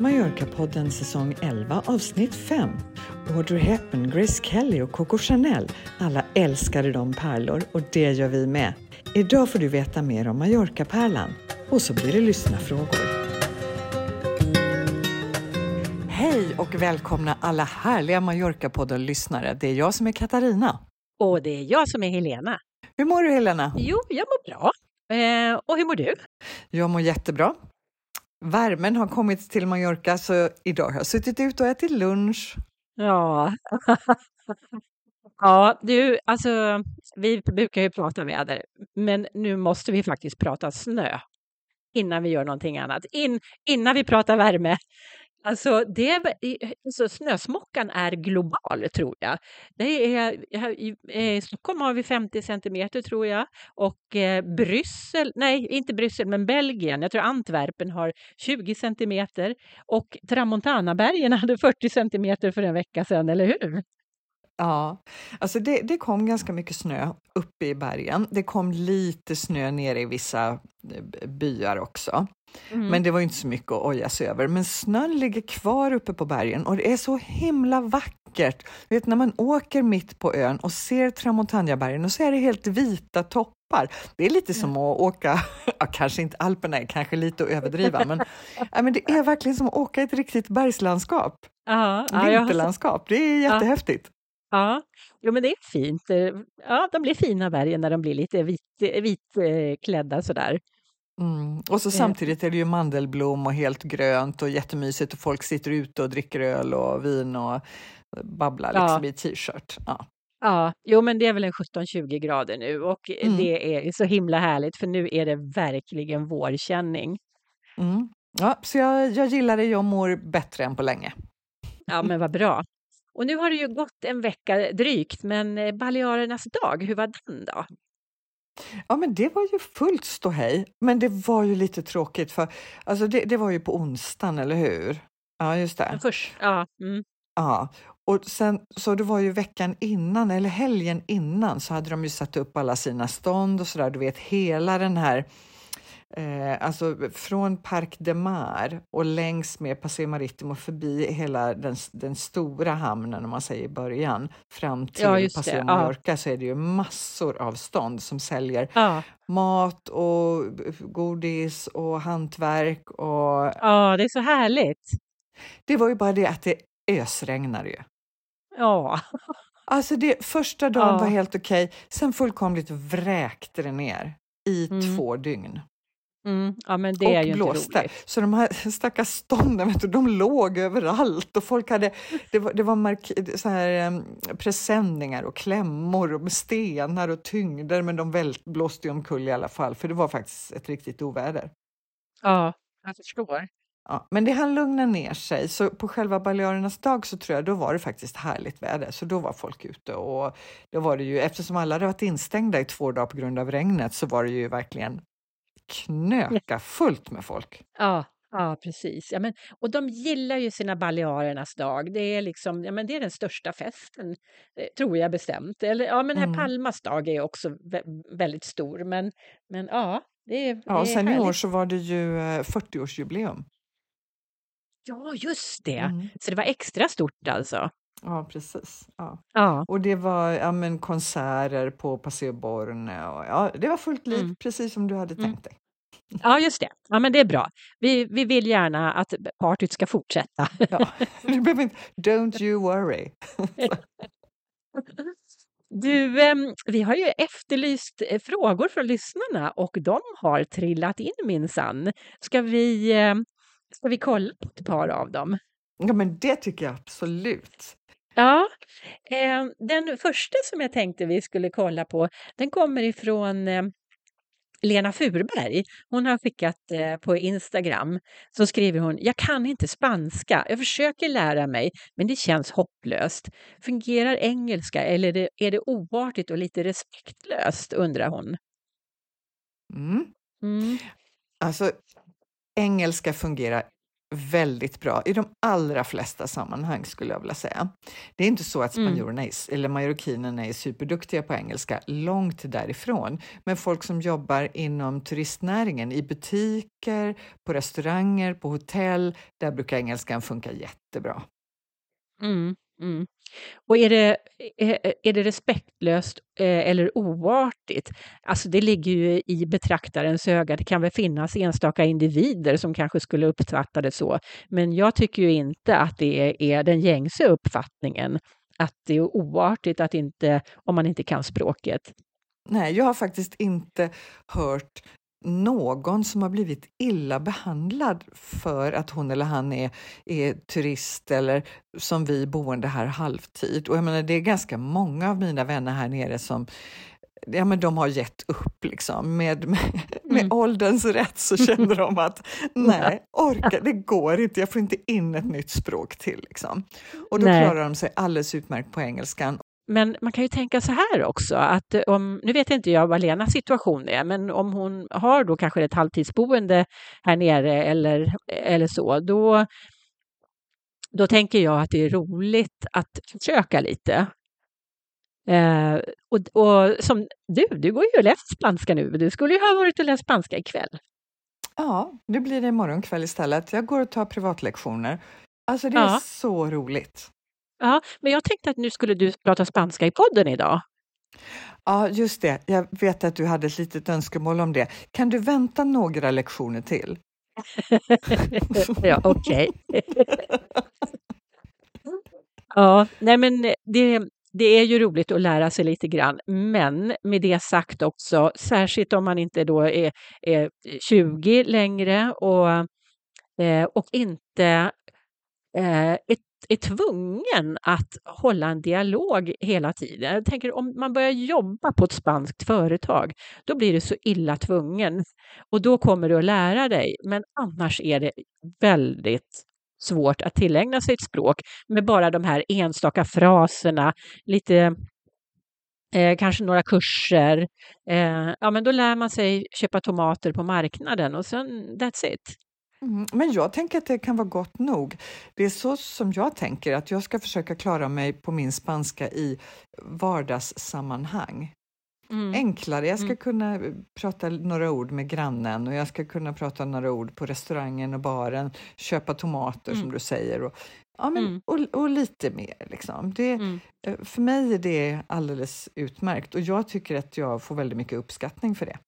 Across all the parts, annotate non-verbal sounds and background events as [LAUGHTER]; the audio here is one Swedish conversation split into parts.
Mallorca-podden säsong 11 avsnitt 5. Audrey Hepburn, Grace Kelly och Coco Chanel. Alla älskade de pärlor och det gör vi med. Idag får du veta mer om Mallorca-pärlan och så blir det lyssnarfrågor. Hej och välkomna alla härliga Mallorca-podden-lyssnare. Det är jag som är Katarina. Och det är jag som är Helena. Hur mår du Helena? Jo, jag mår bra. Eh, och hur mår du? Jag mår jättebra. Värmen har kommit till Mallorca så idag har jag suttit ute och ätit lunch. Ja. [LAUGHS] ja, du, alltså vi brukar ju prata väder, men nu måste vi faktiskt prata snö innan vi gör någonting annat. In, innan vi pratar värme. Alltså, det, eh, alltså snösmockan är global, tror jag. Det är, I, eh, I Stockholm har vi 50 centimeter, tror jag. Och eh, Bryssel, nej, inte Bryssel, men Belgien, jag tror Antwerpen har 20 centimeter. Och Tramontanabergen [LAUGHS] hade 40 centimeter för en vecka sedan, eller hur? Ja, alltså det, det kom ganska mycket snö uppe i bergen. Det kom lite snö nere i vissa eh, byar också. Mm. Men det var inte så mycket att oja sig över. Men snön ligger kvar uppe på bergen och det är så himla vackert. vet, när man åker mitt på ön och ser Tramontañabergen och så är det helt vita toppar. Det är lite som att åka, [LAUGHS] ja, kanske inte Alperna är kanske lite att överdriva, men, ja, men det är verkligen som att åka ett riktigt bergslandskap. Ja, Vinterlandskap, det är jättehäftigt. Ja, jo, men det är fint. Ja, de blir fina bergen när de blir lite vitklädda vit, sådär. Mm. Och så eh. samtidigt är det ju mandelblom och helt grönt och jättemysigt och folk sitter ute och dricker öl och vin och babblar ja. liksom i t-shirt. Ja. Ja, jo men det är väl en 17-20 grader nu och mm. det är så himla härligt för nu är det verkligen vårkänning. Mm. Ja, så jag, jag gillar det, jag mår bättre än på länge. Ja men vad bra. Och nu har det ju gått en vecka drygt, men eh, Balearernas dag, hur var den då? Ja, men det var ju fullt ståhej, men det var ju lite tråkigt för alltså det, det var ju på onsdagen, eller hur? Ja, just det. Först, ja. Mm. Ja, och sen så det var ju veckan innan eller helgen innan så hade de ju satt upp alla sina stånd och så där. Du vet hela den här Eh, alltså från Parc de Mar och längs med Paseo Maritimo förbi hela den, den stora hamnen, om man säger i början, fram till ja, Paseo Mallorca ja. så är det ju massor av stånd som säljer ja. mat och godis och hantverk. Och... Ja, det är så härligt. Det var ju bara det att det ösregnade ju. Ja. Alltså det, första dagen var helt okej, okay. sen fullkomligt vräkte det ner i mm. två dygn. Mm, ja, men det och är ju blåste. Inte roligt. Så de här [LAUGHS] stackars stånden, vet du, de låg överallt och folk hade, det var, det var mark, så här, um, presenningar och klämmor och stenar och tyngder men de vält, blåste ju omkull i alla fall för det var faktiskt ett riktigt oväder. Ja, jag förstår. Ja, men det hann lugna ner sig, så på själva Balearernas dag så tror jag då var det faktiskt härligt väder, så då var folk ute och då var det ju, eftersom alla hade varit instängda i två dagar på grund av regnet så var det ju verkligen knöka [LAUGHS] fullt med folk. Ja, ja precis. Ja, men, och de gillar ju sina Balearernas dag. Det är, liksom, ja, men det är den största festen, eh, tror jag bestämt. Eller, ja, men här mm. Palmas dag är också vä- väldigt stor, men, men ja, det är, ja, det sen i år så var det ju 40-årsjubileum. Eh, ja, just det. Mm. Så det var extra stort alltså. Ja, precis. Ja. ja. Och det var ja, men, konserter på Paseo Borne och ja, det var fullt liv, mm. precis som du hade mm. tänkt dig. Ja, just det. Ja, men det är bra. Vi, vi vill gärna att partyt ska fortsätta. Ja, don't you worry. [LAUGHS] Du, ehm, vi har ju efterlyst eh, frågor från lyssnarna och de har trillat in minsann. Ska vi, ehm, ska vi kolla på ett par av dem? Ja, men det tycker jag absolut. Ja, eh, den första som jag tänkte vi skulle kolla på, den kommer ifrån Lena Furberg. Hon har skickat eh, på Instagram. Så skriver hon, jag kan inte spanska. Jag försöker lära mig, men det känns hopplöst. Fungerar engelska eller är det, oartigt och lite respektlöst, undrar hon. Mm. Mm. Alltså, engelska fungerar väldigt bra i de allra flesta sammanhang skulle jag vilja säga. Det är inte så att mm. spanjorerna mm. eller majorkinerna är superduktiga på engelska, långt därifrån. Men folk som jobbar inom turistnäringen, i butiker, på restauranger, på hotell, där brukar engelskan funka jättebra. Mm, mm. Och är det, eh, eh, är det respektlöst eh, eller oartigt? Alltså det ligger ju i betraktarens öga. Det kan väl finnas enstaka individer som kanske skulle uppfatta det så. Men jag tycker ju inte att det är den gängse uppfattningen att det är oartigt att inte, om man inte kan språket. Nej, jag har faktiskt inte hört någon som har blivit illa behandlad för att hon eller han är, är turist eller som vi boende här halvtid. Och jag menar, det är ganska många av mina vänner här nere som ja, men de har gett upp. Liksom. Med, med, med mm. ålderns rätt så känner de att [LAUGHS] nej, orka, det går inte, jag får inte in ett nytt språk till. Liksom. Och då nej. klarar de sig alldeles utmärkt på engelskan men man kan ju tänka så här också att om, nu vet inte jag vad Lenas situation är, men om hon har då kanske ett halvtidsboende här nere eller, eller så, då, då tänker jag att det är roligt att försöka lite. Eh, och, och, som du, du går ju och läser spanska nu, du skulle ju ha varit och läst spanska ikväll. Ja, det blir det imorgon kväll istället. Jag går och tar privatlektioner. Alltså det är ja. så roligt. Ja, men jag tänkte att nu skulle du prata spanska i podden idag. Ja, just det. Jag vet att du hade ett litet önskemål om det. Kan du vänta några lektioner till? [LAUGHS] ja, okej. [LAUGHS] ja, nej men det, det är ju roligt att lära sig lite grann, men med det sagt också, särskilt om man inte då är, är 20 längre och, eh, och inte eh, ett är tvungen att hålla en dialog hela tiden. Jag tänker om man börjar jobba på ett spanskt företag, då blir det så illa tvungen och då kommer du att lära dig. Men annars är det väldigt svårt att tillägna sig ett språk med bara de här enstaka fraserna, lite Eh, kanske några kurser. Eh, ja, men då lär man sig köpa tomater på marknaden och sen that's it. Mm, men jag tänker att det kan vara gott nog. Det är så som jag tänker, att jag ska försöka klara mig på min spanska i vardagssammanhang. Mm. Enklare. Jag ska mm. kunna eh, prata några ord med grannen och jag ska kunna prata några ord på restaurangen och baren, köpa tomater som mm. du säger. Och, ja, men, mm. och, och, lite mer. Liksom. Det, mm. eh, För mig är det alldeles utmärkt och jag tycker att jag får väldigt mycket uppskattning för det.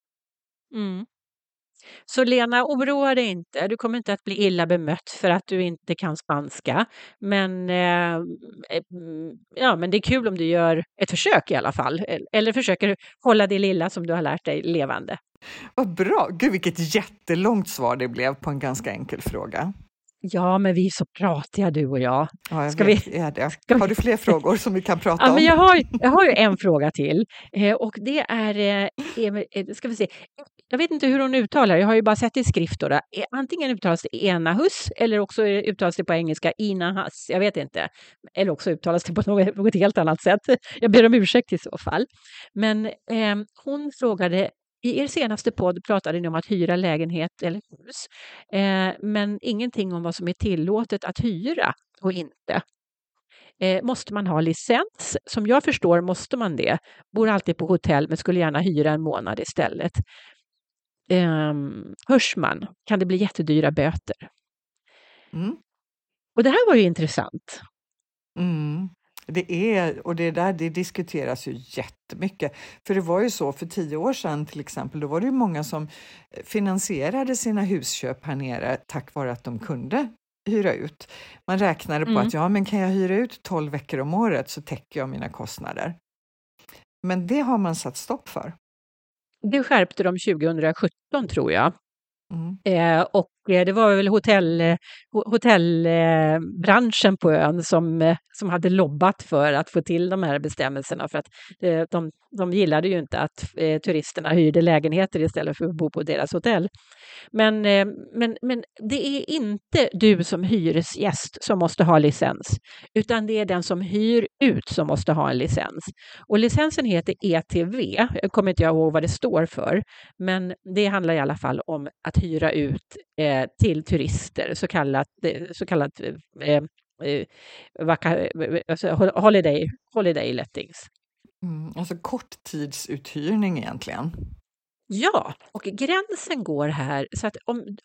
Så Lena, oroa dig inte. Du kommer inte att bli illa bemött för att du inte kan spanska. Men, eh, eh mm, ja, men det är kul om du gör ett försök i alla fall. Eller försöker hålla det lilla som du har lärt dig levande. Vad bra! Gud, vilket jättelångt svar det blev på en ganska enkel fråga. Ja, men vi är så pratiga du och jag. Ja, jag ska vet, vi, är det. Har du fler [LAUGHS] frågor som vi kan prata ja, om? Men jag, har, jag har ju en fråga till eh, och det är, eh, eh, ska vi se, jag vet inte hur hon uttalar jag har ju bara sett det i skrift. Då. Antingen uttalas det enahus eller också uttalas det på engelska inahas. Jag vet inte. Eller också uttalas det på något, något helt annat sätt. Jag ber om ursäkt i så fall. Men eh, hon frågade i er senaste podd pratade ni om att hyra lägenhet eller hus, eh, men ingenting om vad som är tillåtet att hyra och inte. Eh, måste man ha licens? Som jag förstår måste man det. Bor alltid på hotell men skulle gärna hyra en månad istället. Eh, hörs man kan det bli jättedyra böter. Mm. Och det här var ju intressant. Mm. Det är, och det där det diskuteras ju jättemycket. För det var ju så för tio år sedan till exempel, då var det ju många som finansierade sina husköp här nere tack vare att de kunde hyra ut. Man räknade på mm. att ja, men kan jag hyra ut 12 veckor om året så täcker jag mina kostnader. Men det har man satt stopp för. Det skärpte de 2017 tror jag. Mm. Eh, och Eh, det var väl hotell, hotellbranschen på ön som, eh, som hade lobbat för att få till de här bestämmelserna för att eh, de, de gillade ju inte att turisterna hyrde lägenheter istället för att bo på deras hotell. Men, men, men det är inte du som hyresgäst som måste ha licens, utan det är den som hyr ut som måste ha en licens. Och licensen heter ETV, jag kommer inte ihåg vad det står för, men det handlar i alla fall om att hyra ut eh, till turister, så kallat, eh, så kallat eh, eh, vaka, alltså holiday, holiday lettings. Mm, alltså korttidsuthyrning egentligen. Ja, och gränsen går här så att om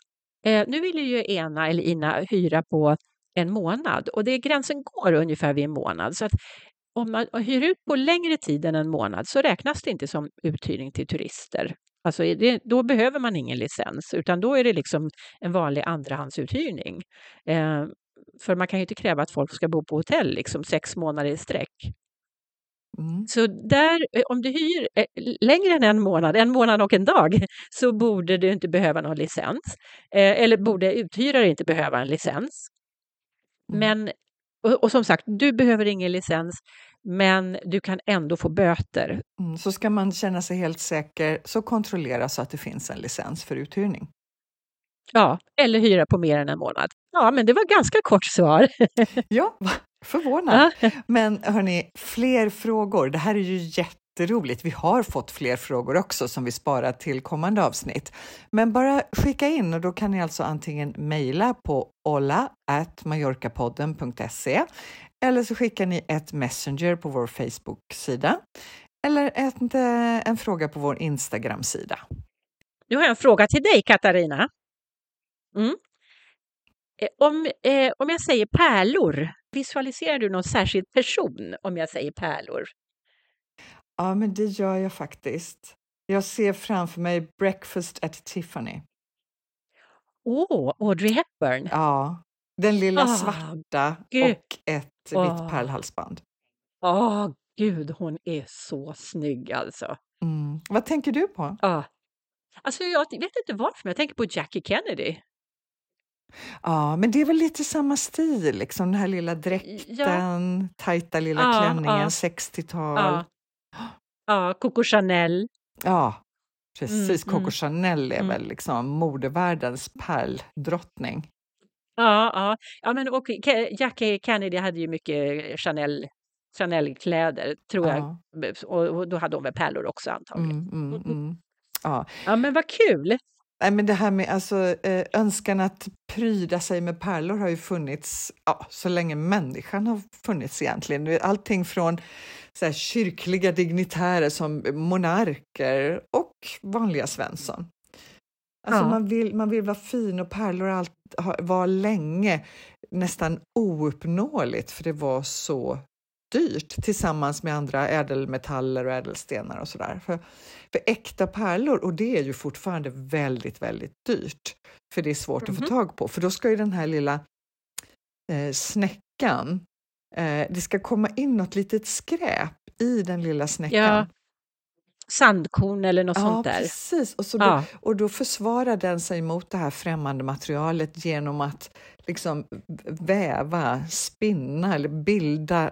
eh, nu vill ju ena eller Ina hyra på en månad och det gränsen går ungefär vid en månad. Så att om man hyr ut på längre tid än en månad så räknas det inte som uthyrning till turister. Alltså det, då behöver man ingen licens utan då är det liksom en vanlig andrahandsuthyrning. Eh, för man kan ju inte kräva att folk ska bo på hotell liksom sex månader i sträck. Mm. Så där, eh, om du hyr eh, längre än en månad, en månad och en dag, så borde du inte behöva någon licens. Eh, eller borde uthyrare inte behöva en licens. Mm. Men, och, och, som sagt, du behöver ingen licens, men du kan ändå få böter. Mm, så ska man känna sig helt säker, så kontrollera så att det finns en licens för uthyrning. Ja, eller hyra på mer än en månad. Ja, men det var ganska kort svar. [LAUGHS] ja, förvånad. Men hörni, fler frågor. Det här är ju jätteroligt. Vi har fått fler frågor också som vi sparar till kommande avsnitt. Men bara skicka in och då kan ni alltså antingen mejla på olla@mallorcapodden.se eller så skickar ni ett messenger på vår Facebook-sida eller ett, eh, en fråga på vår Instagram-sida. Nu har jag en fråga till dig, Katarina. Mm. Eh, om, eh, om jag säger pärlor, visualiserar du någon särskild person om jag säger pärlor? Ja, men det gör jag faktiskt. Jag ser framför mig Breakfast at Tiffany. Åh, oh, Audrey Hepburn! Ja, den lilla oh, svarta Gud. och ett oh. vitt pärlhalsband. Åh, oh, gud, hon är så snygg alltså. Mm. Vad tänker du på? Ah. Alltså, jag vet inte varför, men jag tänker på Jackie Kennedy. Ja, men det är väl lite samma stil, liksom den här lilla dräkten, ja. tajta lilla ja, klänningen, ja. 60-tal. Ja. ja, Coco Chanel. Ja, precis. Mm, Coco mm. Chanel är mm. väl liksom modevärldens pärldrottning. Ja, ja. ja men och Jackie Kennedy hade ju mycket Chanel Chanel-kläder, tror jag. Och, då hade hon väl pärlor också antagligen. Mm, mm, mm. Ja. ja, men vad kul! Nej, men det här med alltså, eh, önskan att pryda sig med pärlor har ju funnits ja, så länge människan har funnits egentligen. Allting från så här, kyrkliga dignitärer som monarker och vanliga Svensson. Alltså ja. man, vill, man vill vara fin och pärlor allt, var länge nästan ouppnåeligt för det var så dyrt tillsammans med andra ädelmetaller och ädelstenar och sådär. För, för äkta pärlor, och det är ju fortfarande väldigt, väldigt dyrt, för det är svårt mm -hmm. att få mhm. tag på, för då ska ju den här lilla eh, snäckan, eh, det ska komma in något litet skräp i den lilla snäckan. Ja. Sandkorn eller något ja, sånt där. Precis. Och, så ja. då, och då försvarar den sig mot det här främmande materialet genom att liksom väva, spinna eller bilda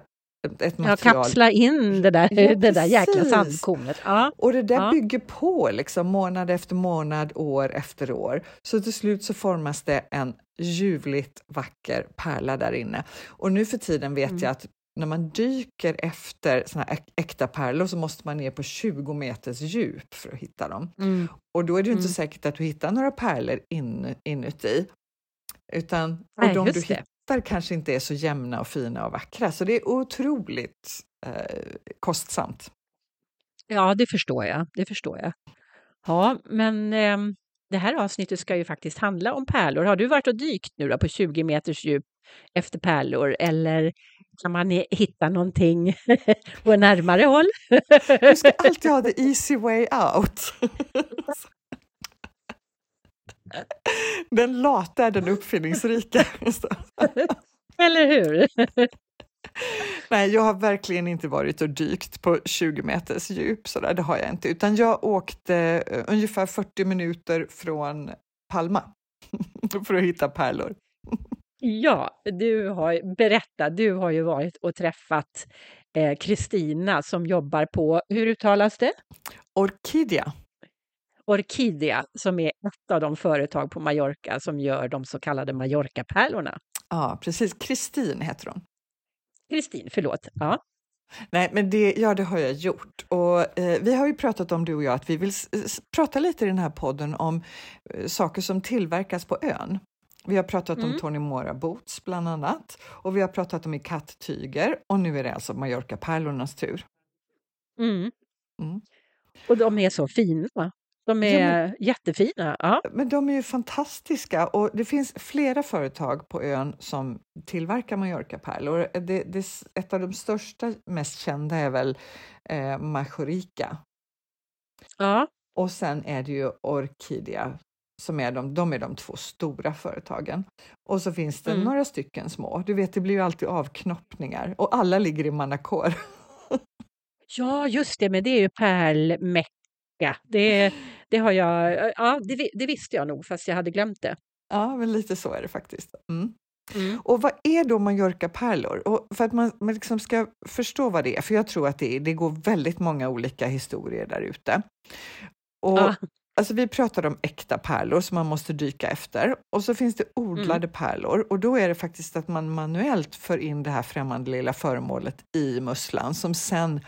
ett material. Ja, kapsla in det där, ja, det där jäkla sandkornet. Ja. Och det där ja. bygger på liksom, månad efter månad, år efter år. Så till slut så formas det en ljuvligt vacker pärla där inne. Och nu för tiden vet mm. jag att när man dyker efter såna här äkta pärlor så måste man ner på 20 meters djup för att hitta dem. Mm. Och då är det inte mm. säkert att du hittar några pärlor in, inuti. Utan, och Nej, de du hittar kanske inte är så jämna och fina och vackra, så det är otroligt eh, kostsamt. Ja, det förstår jag. Det förstår jag. Ja, men eh, det här avsnittet ska ju faktiskt handla om pärlor. Har du varit och dykt nu då på 20 meters djup efter pärlor eller kan man hitta någonting [LAUGHS] på närmare håll? Du ska alltid ha the easy way out. Den lata är den uppfinningsrika. Eller hur? Nej, jag har verkligen inte varit och dykt på 20 meters djup, så där, det har jag inte, utan jag åkte uh, ungefär 40 minuter från Palma [LAUGHS] för att hitta pärlor. Ja, du har berättat, du har ju varit och träffat eh, Kristina eh, som jobbar på, hur uttalas det? Orkidea. Orkidea som är ett av de företag på Mallorca som gör de så kallade Mallorca-pärlorna. Ja, precis. Kristin heter hon. Kristin, förlåt. Ja. Nej, men det, ja, det har jag gjort. Och, eh, vi har ju pratat om, du och jag, att vi vill prata lite i den här podden om eh, saker som tillverkas på ön. Vi har pratat mm. om Tony Mora Boots bland annat och vi har pratat om i kattyger och nu är det alltså Mallorca-pärlornas tur. Mm. Mm. Och de är så fina. De är ja, men, jättefina. Ja. Men de är ju fantastiska och det finns flera företag på ön som tillverkar Mallorca-pärlor. Det, det, ett av de största, mest kända är väl eh, Majorica. Ja. Och sen är det ju Orkidea som är de, de är de två stora företagen. Och så finns det mm. några stycken små. Du vet, det blir ju alltid avknoppningar och alla ligger i Manacor. [LAUGHS] ja, just det, men det är ju pärlmecka. Det, det har jag, ja, det, det, visste jag nog, fast jag hade glömt det. Ja, men lite så är det faktiskt. Mm. Mm. Och vad är då Mallorca-pärlor? Och för att man, man liksom ska förstå vad det är, för jag tror att det, det går väldigt många olika historier där ute. Och ah. Alltså vi pratar om äkta pärlor som man måste dyka efter och så finns det odlade mm. pärlor och då är det faktiskt att man manuellt för in det här främmande lilla föremålet i musslan som sen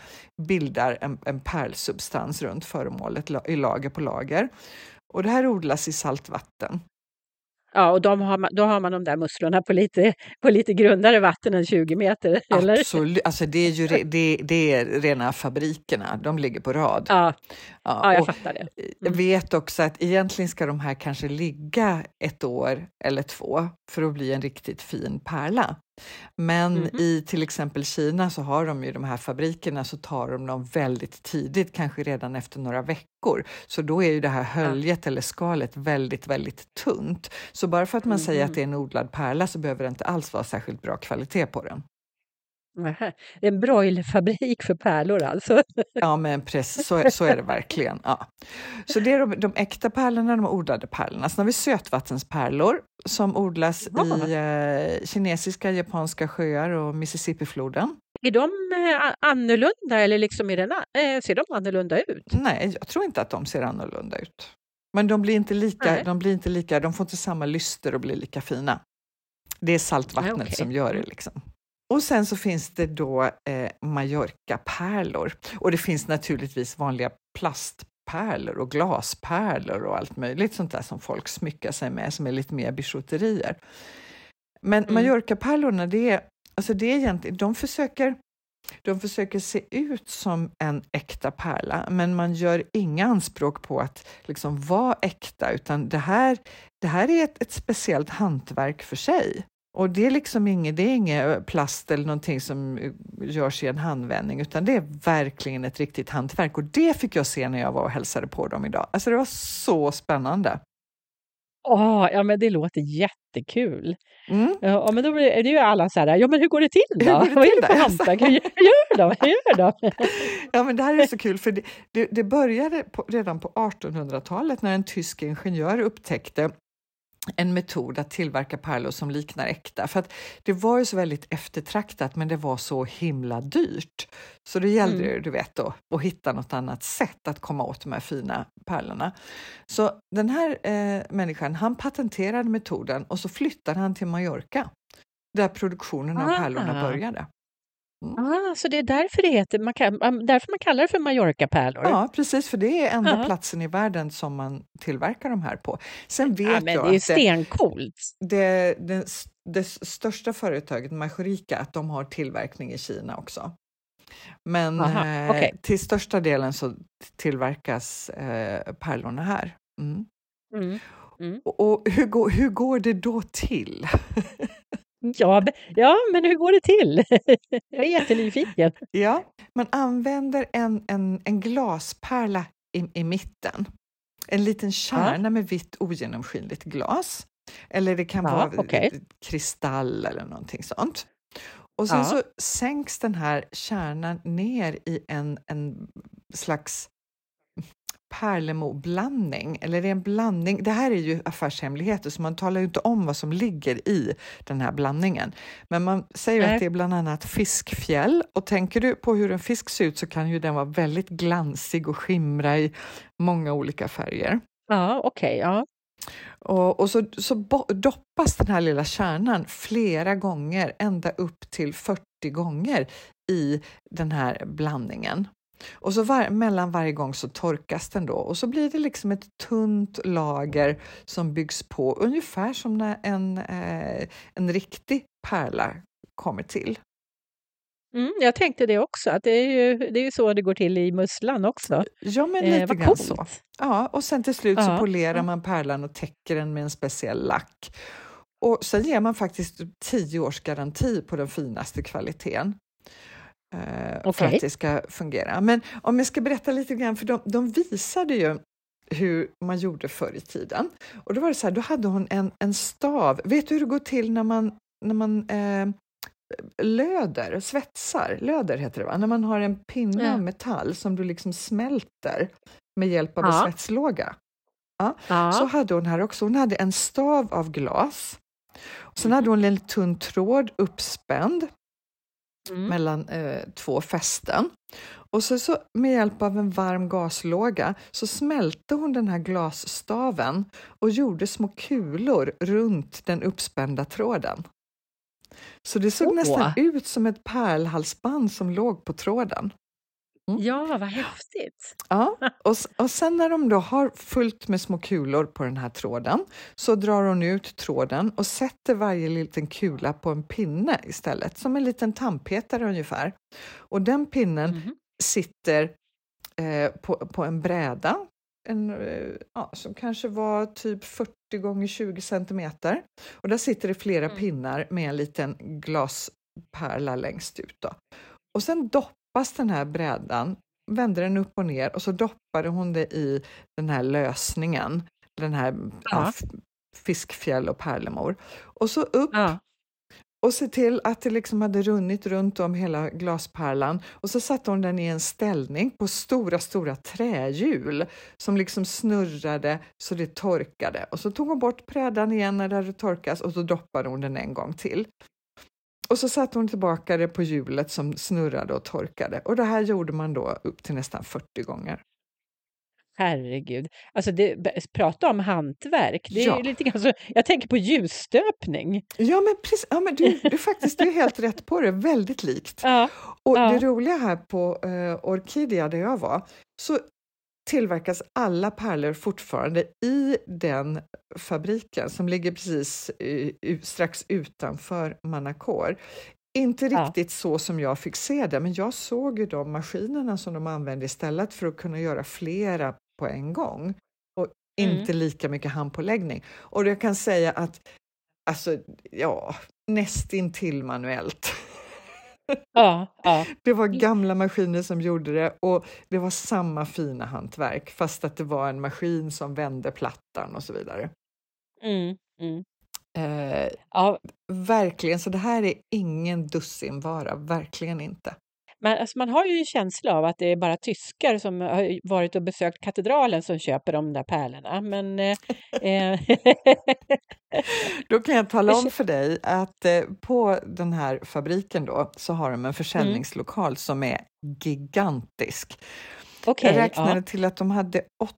bildar en, en pärlsubstans runt föremålet i lager på lager. Och det här odlas i saltvatten. Ja, och de har man, då har man de där musslorna på lite, på lite grundare vatten än 20 meter, eller? Absolut, alltså det är ju det, det är rena fabrikerna, de ligger på rad. Ja, ja, ja jag fattar det. Mm. Jag vet också att egentligen ska de här kanske ligga ett år eller två för att bli en riktigt fin pärla. Men mm. i till exempel Kina så har de ju de här fabrikerna så tar de dem väldigt tidigt, kanske redan efter några veckor. Så då är ju det här höljet eller skalet väldigt, väldigt tunt. Så bara för att man mm. säger att mm-hmm. det är en odlad pärla så behöver det inte alls vara särskilt bra kvalitet på den. [LAUGHS] En broilerfabrik för pärlor alltså? [LAUGHS] Ja, men precis, så, så är det verkligen. Ja. Så det är de, de äkta pärlorna, de odlade pärlorna. Sen har vi sötvattenspärlor som odlas ja. i eh, kinesiska, japanska sjöar och Mississippifloden. Är de eh, annorlunda eller liksom är den, eh, ser de annorlunda ut? Nej, jag tror inte att de ser annorlunda ut. Men de blir inte lika, de blir inte lika, de får inte samma lyster och blir lika fina. Det är saltvattnet Nej, okay. som gör det. Liksom. Och sen så finns det då eh, Mallorca-pärlor och det finns naturligtvis vanliga plastpärlor och glaspärlor och allt möjligt sånt där som folk smyckar sig med som är lite mer bijouterier. Men mm. Mallorca-pärlorna, det är, alltså det är egentligen, de försöker de försöker se ut som en äkta pärla, men man gör inga anspråk på att liksom vara äkta, utan det här, det här är ett, ett speciellt hantverk för sig. Och det är liksom inget, det är inget plast eller någonting som görs i en handvändning, utan det är verkligen ett riktigt hantverk. Och det fick jag se när jag var och hälsade på dem idag. Alltså det var så spännande. Oh, ja, men det låter jättekul. Mm. Ja, men då är det ju alla så här, ja men hur går det till då? [LAUGHS] Hur går det till Vad är det för hantverk? Hur gör de? Hur gör de? [LAUGHS] ja, men det här är så kul, för det, det, det började på, redan på 1800-talet när en tysk ingenjör upptäckte en metod att tillverka pärlor som liknar äkta. För att det var ju så väldigt eftertraktat men det var så himla dyrt. Så det gällde mm. du vet då, att hitta något annat sätt att komma åt de här fina pärlorna. Så den här eh, människan, han patenterade metoden och så flyttade han till Mallorca där produktionen av pärlorna började. Mm. Ah, så det är därför det heter, man kan, därför man kallar det för Mallorca-pärlor? Ja, precis, för det är enda ah. platsen i världen som man tillverkar de här på. Sen vet ja, men jag det är stencoolt. Det, det, det, största företaget, Majorika, att de har tillverkning i Kina också. Men Aha, eh, okay. till största delen så tillverkas eh, pärlorna här. Mm. Mm. Mm. Och, och hur, går, hur går det då till? [LAUGHS] Ja, ja, men hur går det till? [LAUGHS] Jag är jättenyfiken. Ja, man använder en, en, en glaspärla i, i mitten. En liten kärna ja. med vitt ogenomskinligt glas. Eller det kan ja, vara okay. kristall eller någonting sånt. Och sen ja. så sänks den här kärnan ner i en, en slags pärlemoblandning, eller det är en blandning. Det här är ju affärshemligheter så man talar ju inte om vad som ligger i den här blandningen. Men man säger Nej. att det är bland annat fiskfjäll och tänker du på hur en fisk ser ut så kan ju den vara väldigt glansig och skimra i många olika färger. Ja, okej. Okay, ja. Och, och så, så doppas den här lilla kärnan flera gånger, ända upp till 40 gånger i den här blandningen. Och så var, mellan varje gång så torkas den då och så blir det liksom ett tunt lager som byggs på, ungefär som när en, eh, en riktig pärla kommer till. Mm, jag tänkte det också, att det är ju det är så det går till i musslan också. Ja, men lite eh, grann så. Ja, och sen till slut så polerar man pärlan och täcker den med en speciell lack. Och sen ger man faktiskt tio års garanti på den finaste kvaliteten. Eh, okay. För att det ska fungera. Men om jag ska berätta lite grann, för de, de visade ju hur man gjorde förr i tiden. Och då var det så här, då hade hon en, en stav. Vet du hur det går till när man, när man eh, löder, svetsar, löder heter det va? När man har en pinne ja. av metall som du liksom smälter med hjälp av ja. en svetslåga. Ja. ja. Så hade hon här också. Hon hade en stav av glas. Sen hade hon en tunn tråd uppspänd mm. mellan eh, två fästen. Och så, så med hjälp av en varm gaslåga så smälte hon den här glasstaven och gjorde små kulor runt den uppspända tråden. Så det såg oh. nästan ut som ett pärlhalsband som låg på tråden. Mm. Ja, vad häftigt! Ja, [LAUGHS] och, och sen när de då har fullt med små kulor på den här tråden så drar hon ut tråden och sätter varje liten kula på en pinne istället, som en liten tandpetare ungefär. Och den pinnen mm. sitter eh, på, på en bräda en, eh, ja, som kanske var typ 40 gånger 20 centimeter. Och där sitter det flera mm. pinnar med en liten glaspärla längst ut. Då. Och sen doppas den här brädan, vänder den upp och ner och så doppade hon det i den här lösningen, den här ja. fiskfjäll och pärlemor. Och så upp ja och se till att det liksom hade runnit runt om hela glaspärlan och så satte hon den i en ställning på stora, stora trähjul som liksom snurrade så det torkade och så tog hon bort brädan igen när det hade torkats och så doppade hon den en gång till. Och så satte hon tillbaka det på hjulet som snurrade och torkade och det här gjorde man då upp till nästan 40 gånger. Herregud. Alltså det, prata om hantverk. Det är ja. lite grann så, jag tänker på ljusstöpning. Ja, men, precis, ja, men du, du faktiskt du är helt [LAUGHS] rätt på det. Väldigt likt. Ja. Och ja. det roliga här på uh, Orkidea där jag var, så tillverkas alla pärlor fortfarande i den fabriken som ligger precis uh, strax utanför Manacor. Inte riktigt så som jag fick se det, men jag såg ju de maskinerna som de använde istället för att kunna göra flera på en gång och mm. inte lika mycket handpåläggning. Och jag kan säga att alltså, ja, nästintill manuellt. [LAUGHS] Ja, ja. [LAUGHS] Det var gamla maskiner som gjorde det och det var samma fina hantverk fast att det var en maskin som vände plattan och så vidare. Mm, mm. Eh, ja. Verkligen, så det här är ingen dussinvara, verkligen inte. Men alltså man har ju en känsla av att det är bara tyskar som har varit och besökt katedralen som köper de där pärlorna. Men, eh, eh då kan jag tala om för dig att eh, på den här fabriken då så har de en mm. försäljningslokal mm. som är gigantisk. Okay, jag räknade ja. till att de hade åt,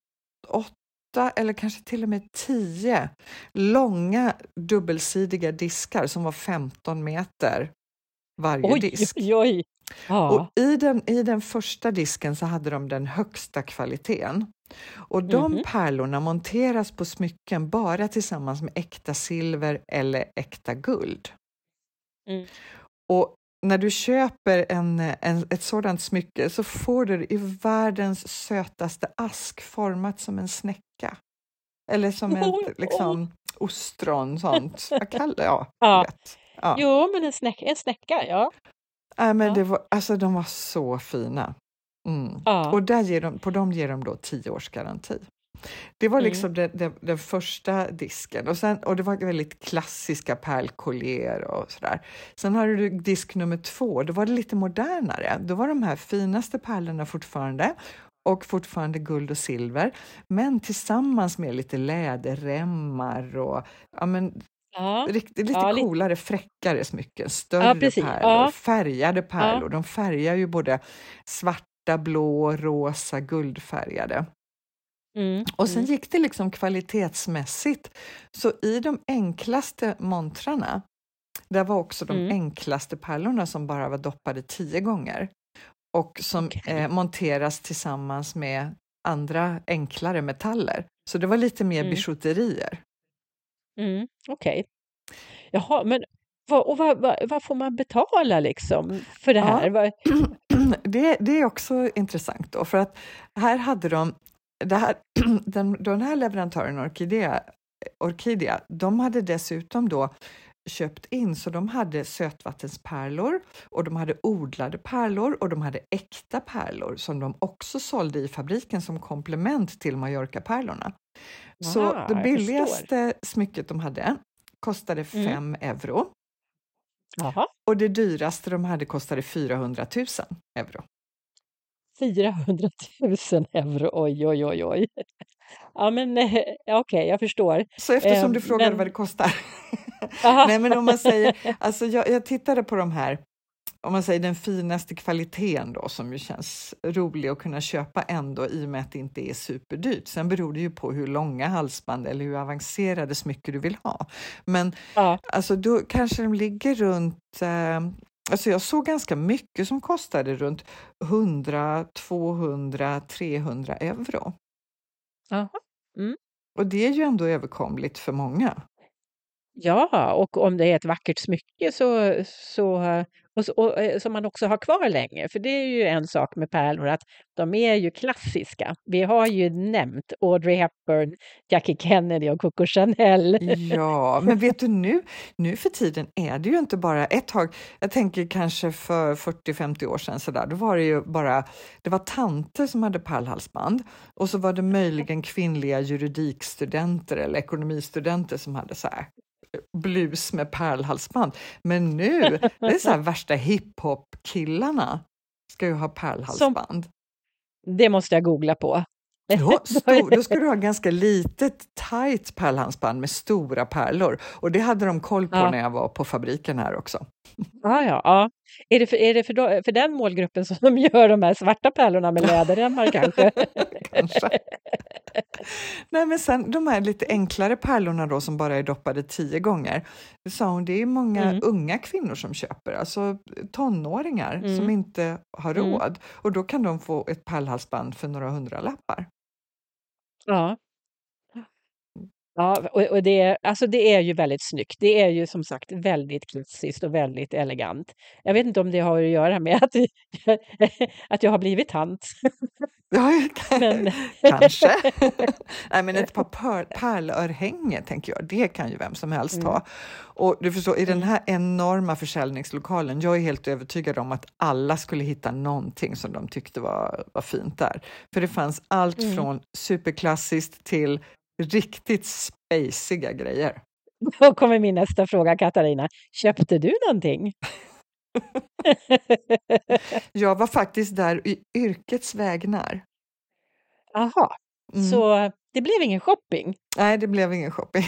åtta eller kanske till och med tio långa dubbelsidiga diskar som var 15 meter varje oj, disk. Oj, oj. Ja. Och i, den, I den första disken så hade de den högsta kvaliteten. Och de mm -hmm. pärlorna monteras på smycken bara tillsammans med äkta silver eller äkta guld. Mm. Och när du köper en, en, ett sådant smycke så får du det i världens sötaste ask format som en snäcka. Eller som ett liksom, ostron, sånt. Jag kallar, ja, ja. ja. Jo, men en, snäck, en snäcka, ja. Äh, men ja. det var, alltså, de var så fina. Mm. Ja. Och där ger de, på dem ger de då tio års garanti. Det var mm. liksom mm. den, den, den, första disken och, sen, och det var väldigt klassiska pärlkollier och sådär. Sen har du disk nummer två, då var det lite modernare. Då var de här finaste pärlorna fortfarande och fortfarande guld och silver, men tillsammans med lite läderremmar och ja, men, ja. Riktigt, lite ja, coolare, fräckare smycken, större ja, pärlor, färgade pärlor. De färgar ju både svarta, blå, rosa, guldfärgade. Mm. Och sen mm. gick det liksom kvalitetsmässigt. Så i de enklaste montrarna, där var också de mm. enklaste pärlorna som bara var doppade tio gånger och som okay. eh, monteras tillsammans med andra enklare metaller. Så det var lite mer mm. bijouterier. Mm, Okej. Okay. Jaha, men vad, och vad, vad, vad, får man betala liksom för det här? Ja, [CLEARS THROAT] det, det, är också intressant då, för att här hade de det här, [CLEARS THROAT] den, den här leverantören Orkidea, Orkidea, de hade dessutom då köpt in, så de hade sötvattenspärlor och de hade odlade pärlor och de hade äkta pärlor som de också sålde i fabriken som komplement till Mallorca-pärlorna. Så det billigaste smycket de hade kostade 5 mm. euro. Aha. Och det dyraste de hade kostade 400 000 euro. 400 000 euro, oj, oj, oj, oj. Ja, men eh, okej, okay, jag förstår. Så eftersom eh, du frågade men... vad det kostar. [LAUGHS] Nej, men om man säger, [LAUGHS] alltså jag, jag tittade på de här, om man säger den finaste kvaliteten då, som ju känns rolig att kunna köpa ändå i och med att det inte är superdyrt. Sen beror det ju på hur långa halsband eller hur avancerade smycken du vill ha. Men ja. alltså då kanske de ligger runt eh, Alltså jag såg ganska mycket som kostade runt 100, 200, 300 euro. Mm. Och det är ju ändå överkomligt för många. Ja, och om det är ett vackert smycke så, så, och, och, eh, som man också har kvar länge. För det är ju en sak med pärlor att de är ju klassiska. Vi har ju nämnt Audrey Hepburn, Jackie Kennedy och Coco Chanel. Ja, men vet du nu, nu för tiden är det ju inte bara ett tag. Jag tänker kanske för 40-50 år sedan så där, då var det ju bara, det var tanter som hade pärlhalsband och så var det möjligen kvinnliga juridikstudenter eller ekonomistudenter som hade så här blus med pärlhalsband. Men nu, det är så här värsta hiphop-killarna ska ju ha pärlhalsband. Som, det måste jag googla på. Då, stor, då ska du ha ganska litet tight pärlhalsband med stora pärlor och det hade de koll på ja. när jag var på fabriken här också. Ja, ja, ja. Är det, för, är det för, för den målgruppen som [LAUGHS] de gör de här svarta pärlorna med läderremmar kanske? [LAUGHS] kanske. Nej, men sen de här lite enklare pärlorna då som bara är doppade tio gånger. Det sa hon, det är många mm. unga kvinnor som köper, alltså tonåringar mm. som inte har mm. råd. Och då kan de få ett pärlhalsband för några hundralappar. Ja. Ja, och, och det, alltså det är ju väldigt snyggt. Det är ju som sagt väldigt klassiskt och väldigt elegant. Jag vet inte om det har att göra med att, [LAUGHS] att jag har blivit tant. [LAUGHS] Ja, men... [LAUGHS] kanske. Nej, men ett par pär, pärlörhänge, tänker jag, det kan ju vem som helst mm. ha. Och du förstår, i den mm. här enorma försäljningslokalen, jag är helt övertygad om att alla skulle hitta någonting som de tyckte var, var fint där. För det fanns allt mm. från superklassiskt till riktigt spejsiga grejer. Då kommer min nästa fråga, Katarina. Köpte du någonting? [LAUGHS] jag var faktiskt där i yrkets vägnar. Aha, mm. så det blev ingen shopping? Nej, det blev ingen shopping.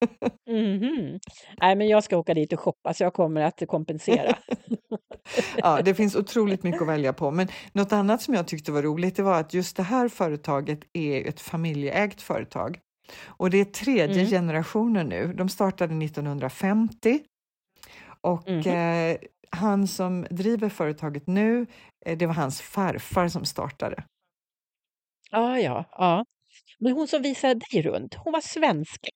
[LAUGHS] mm -hmm. Nej, men jag ska åka dit och shoppa så jag kommer att kompensera. [LAUGHS] ja, det finns otroligt mycket att välja på. Men något annat som jag tyckte var roligt det var att just det här företaget är ett familjeägt företag. Och det är tredje mm. generationen nu. De startade 1950 och mm. eh, han som driver företaget nu, eh, det var hans farfar som startade. Ja, ja, ja. Men hon som visade dig runt, hon var svensk.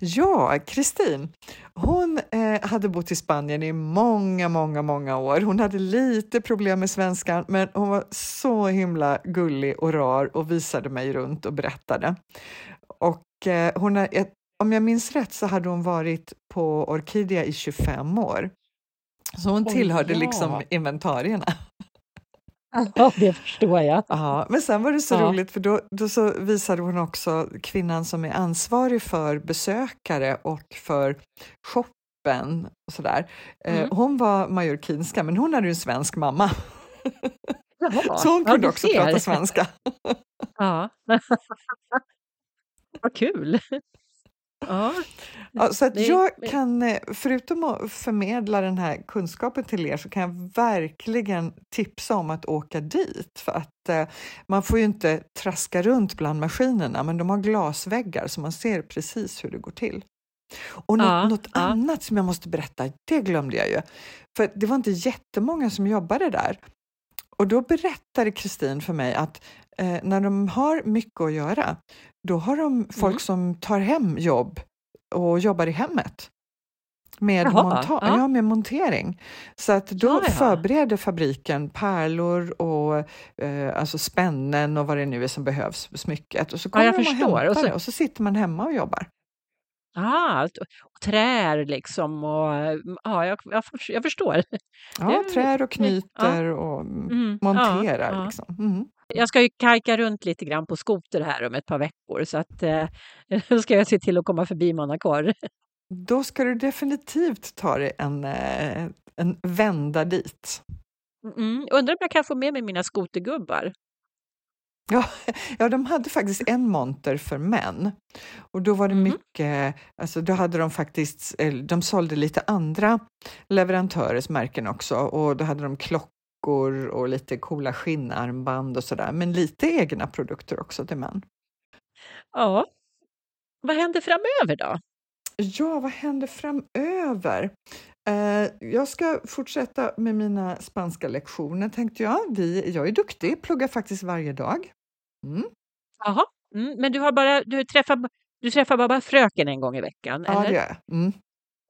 Ja, Kristin. Hon eh, hade bott i Spanien i många, många, många år. Hon hade lite problem med svenskan, men hon var så himla gullig och rar och visade mig runt och berättade. Och eh, hon har, om jag minns rätt så hade hon varit på Orkidea i 25 år. Så hon tillhörde oh, ja. liksom inventarierna. Ja, det förstår jag. [LAUGHS] Ja, men sen var det så ja. roligt för då, då så visade hon också kvinnan som är ansvarig för besökare och för shoppen och sådär. Eh, mm. hon var majorkinska men hon hade ju en svensk mamma. Jaha. [LAUGHS] Så hon kunde ja, också prata svenska. [LAUGHS] Ja. Vad kul! [LAUGHS] ja. Ja, så att jag kan, eh, förutom att förmedla den här kunskapen till er, så kan jag verkligen tipsa om att åka dit. För att eh, man får ju inte traska runt bland maskinerna, men de har glasväggar så man ser precis hur det går till. Och något, Ja, något ja. annat som jag måste berätta, det glömde jag ju. För det var inte jättemånga som jobbade där. Och då berättade Kristin för mig att eh, när de har mycket att göra, då har de folk Mm. som tar hem jobb och jobbar i hemmet. Med, Jaha, monta- ja. ja, med montering. Så att då Ja, ja. förbereder fabriken pärlor och eh, alltså spännen och vad det nu är som behövs, smycket. Och så kommer jag de och förstår. hämtar Och så- det och så sitter man hemma och jobbar. Ah, och trär liksom och ja, jag, jag, för- jag förstår. Ja, trär och ja. knyter och mm, monterar. ja, ja. Liksom. Mm. Jag ska ju kajka runt lite grann på skoter här om ett par veckor så att eh, [LAUGHS] då ska jag se till att komma förbi Monaco. Då ska du definitivt ta dig en, eh, en vända dit. Mm, undrar om jag kan få med mig mina skotergubbar. Ja, [LAUGHS] ja, de hade faktiskt en monter för män och då var det Mhm. mycket, alltså då hade de faktiskt, eh, de sålde lite andra leverantörers märken också och då hade de klockor och lite coola skinnarmband och sådär, men lite egna produkter också till män. Ja. Vad händer framöver då? Ja, vad händer framöver? Eh, jag ska fortsätta med mina spanska lektioner tänkte jag. Vi, jag är duktig, pluggar faktiskt varje dag. Mm. Jaha, mm, men du har bara, du träffar, du träffar bara fröken en gång i veckan? Ja, eller? det gör jag. Mm.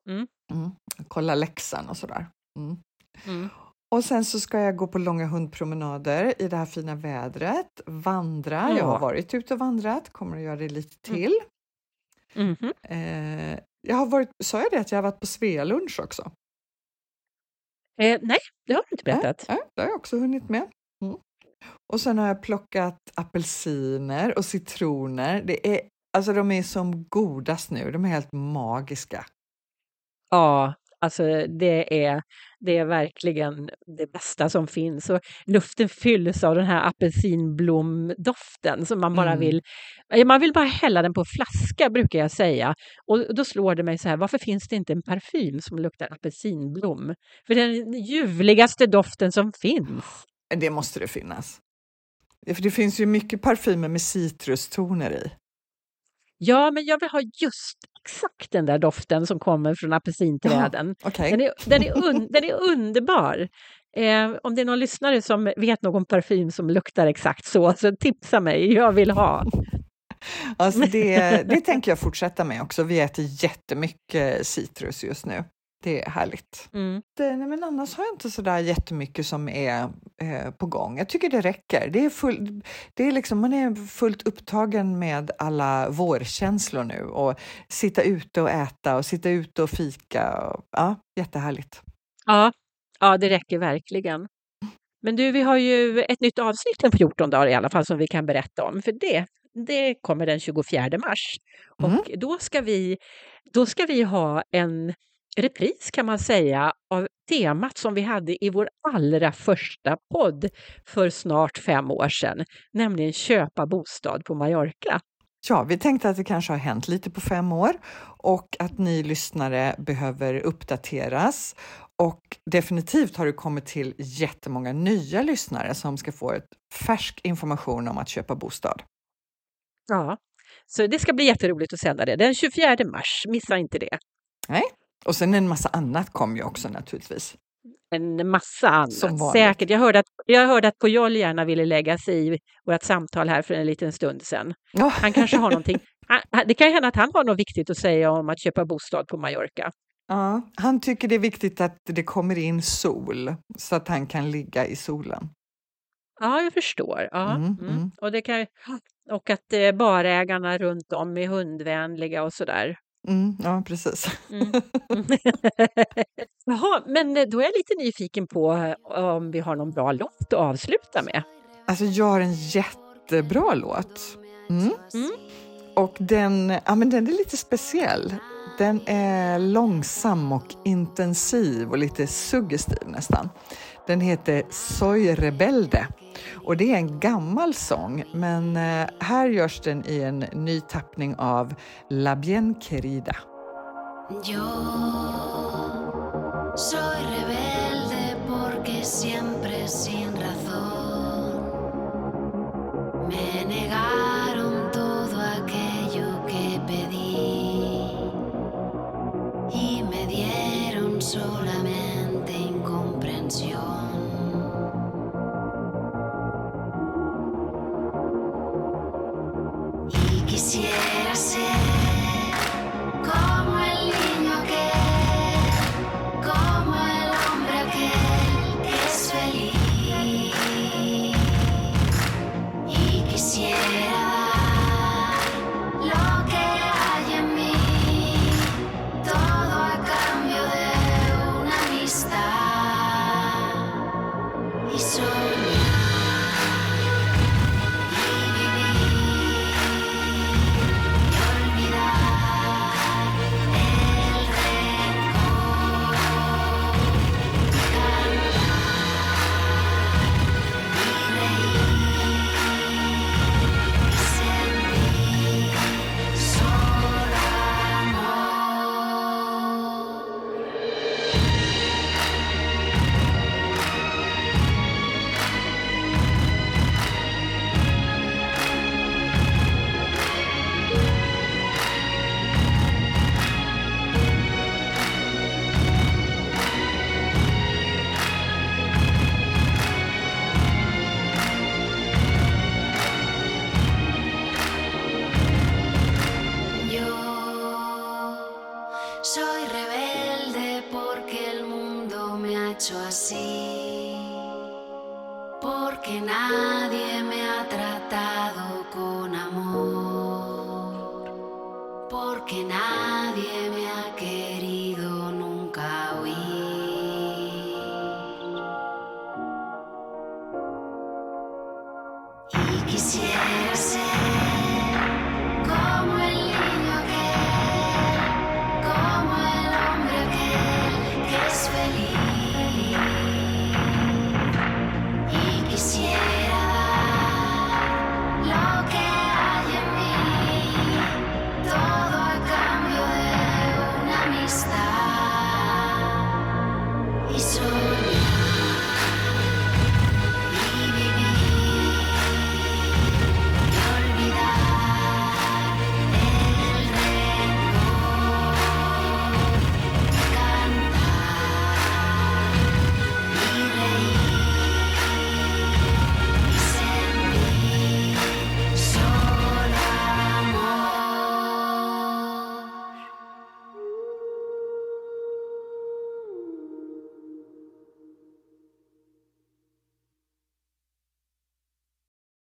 Mm. Mm. Kolla läxan och sådär. Mm. Mm. Och sen så ska jag gå på långa hundpromenader i det här fina vädret, vandra. Jag har varit ute och vandrat, kommer att göra det lite Mm. till. Mhm. Eh, jag har varit, sa jag det att jag har varit på Svea-lunch också? Eh, nej, det har du inte berättat. Ja, det har jag också hunnit med. Mm. Och sen har jag plockat apelsiner och citroner. Det är, alltså de är som godast nu, de är helt magiska. Ja, alltså det är, det är verkligen det bästa som finns. Och luften fylls av den här apelsinblomdoften som man bara Mm. vill... Man vill bara hälla den på flaska brukar jag säga. Och då slår det mig så här, varför finns det inte en parfym som luktar apelsinblom? För det är den ljuvligaste doften som finns. Det måste det finnas. För det finns ju mycket parfymer med citrustoner i. Ja, men jag vill ha just exakt den där doften som kommer från apelsinträden. Okej. Den är, den är, un, den är underbar. Eh, om det är någon lyssnare som vet någon parfym som luktar exakt så, så tipsa mig. Jag vill ha. Alltså det, det [LAUGHS] tänker jag fortsätta med också. Vi äter jättemycket citrus just nu. Det är härligt. Mm. Det, nej, men annars har jag inte sådär jättemycket som är eh, på gång. Jag tycker det räcker. Det är full, det är liksom, man är fullt upptagen med alla vårkänslor nu och sitta ute och äta och sitta ute och fika. Och, ja, jättehärligt. Ja, ja, det räcker verkligen. Men du, vi har ju ett nytt avsnitt om 14 dagar i alla fall som vi kan berätta om. För det, det kommer den 24 mars. Mm. Och då ska, vi, då ska vi ha en repris kan man säga av temat som vi hade i vår allra första podd för snart fem år sedan, nämligen köpa bostad på Mallorca. Ja, vi tänkte att det kanske har hänt lite på fem år och att ni lyssnare behöver uppdateras. Och definitivt har det kommit till jättemånga nya lyssnare som ska få ett färsk information om att köpa bostad. Ja, så det ska bli jätteroligt att sända det den 24 mars. Missa inte det. Och sen en massa annat kom ju också naturligtvis. En massa annat. Säkert. Jag hörde, att, jag hörde att Pujol gärna ville lägga sig i vårt samtal här för en liten stund sedan. Ja, Han kanske har någonting. Han- [LAUGHS] Det kan ju hända att han har något viktigt att säga om att köpa bostad på Mallorca. ja, han tycker det är viktigt att det kommer in sol så att han kan ligga i solen. Ja, jag förstår. Ja, Mm, mm. mm. Och, det kan, och att eh, barägarna runt om är hundvänliga och sådär. Mm, ja, precis. Mm. [LAUGHS] Jaha, men eh, då är jag lite nyfiken på eh, om vi har någon bra låt att avsluta med. Alltså, jag har en jättebra låt. Mm. Mm. Och den, ja, men den är lite speciell. Den är långsam och intensiv och lite suggestiv nästan. Den heter Soy Rebelde och det är en gammal sång men eh, här görs den i en ny tappning av La Bien Querida. Yo soy rebelde porque siempre sin razón porque Nadie me ha querido nunca oír.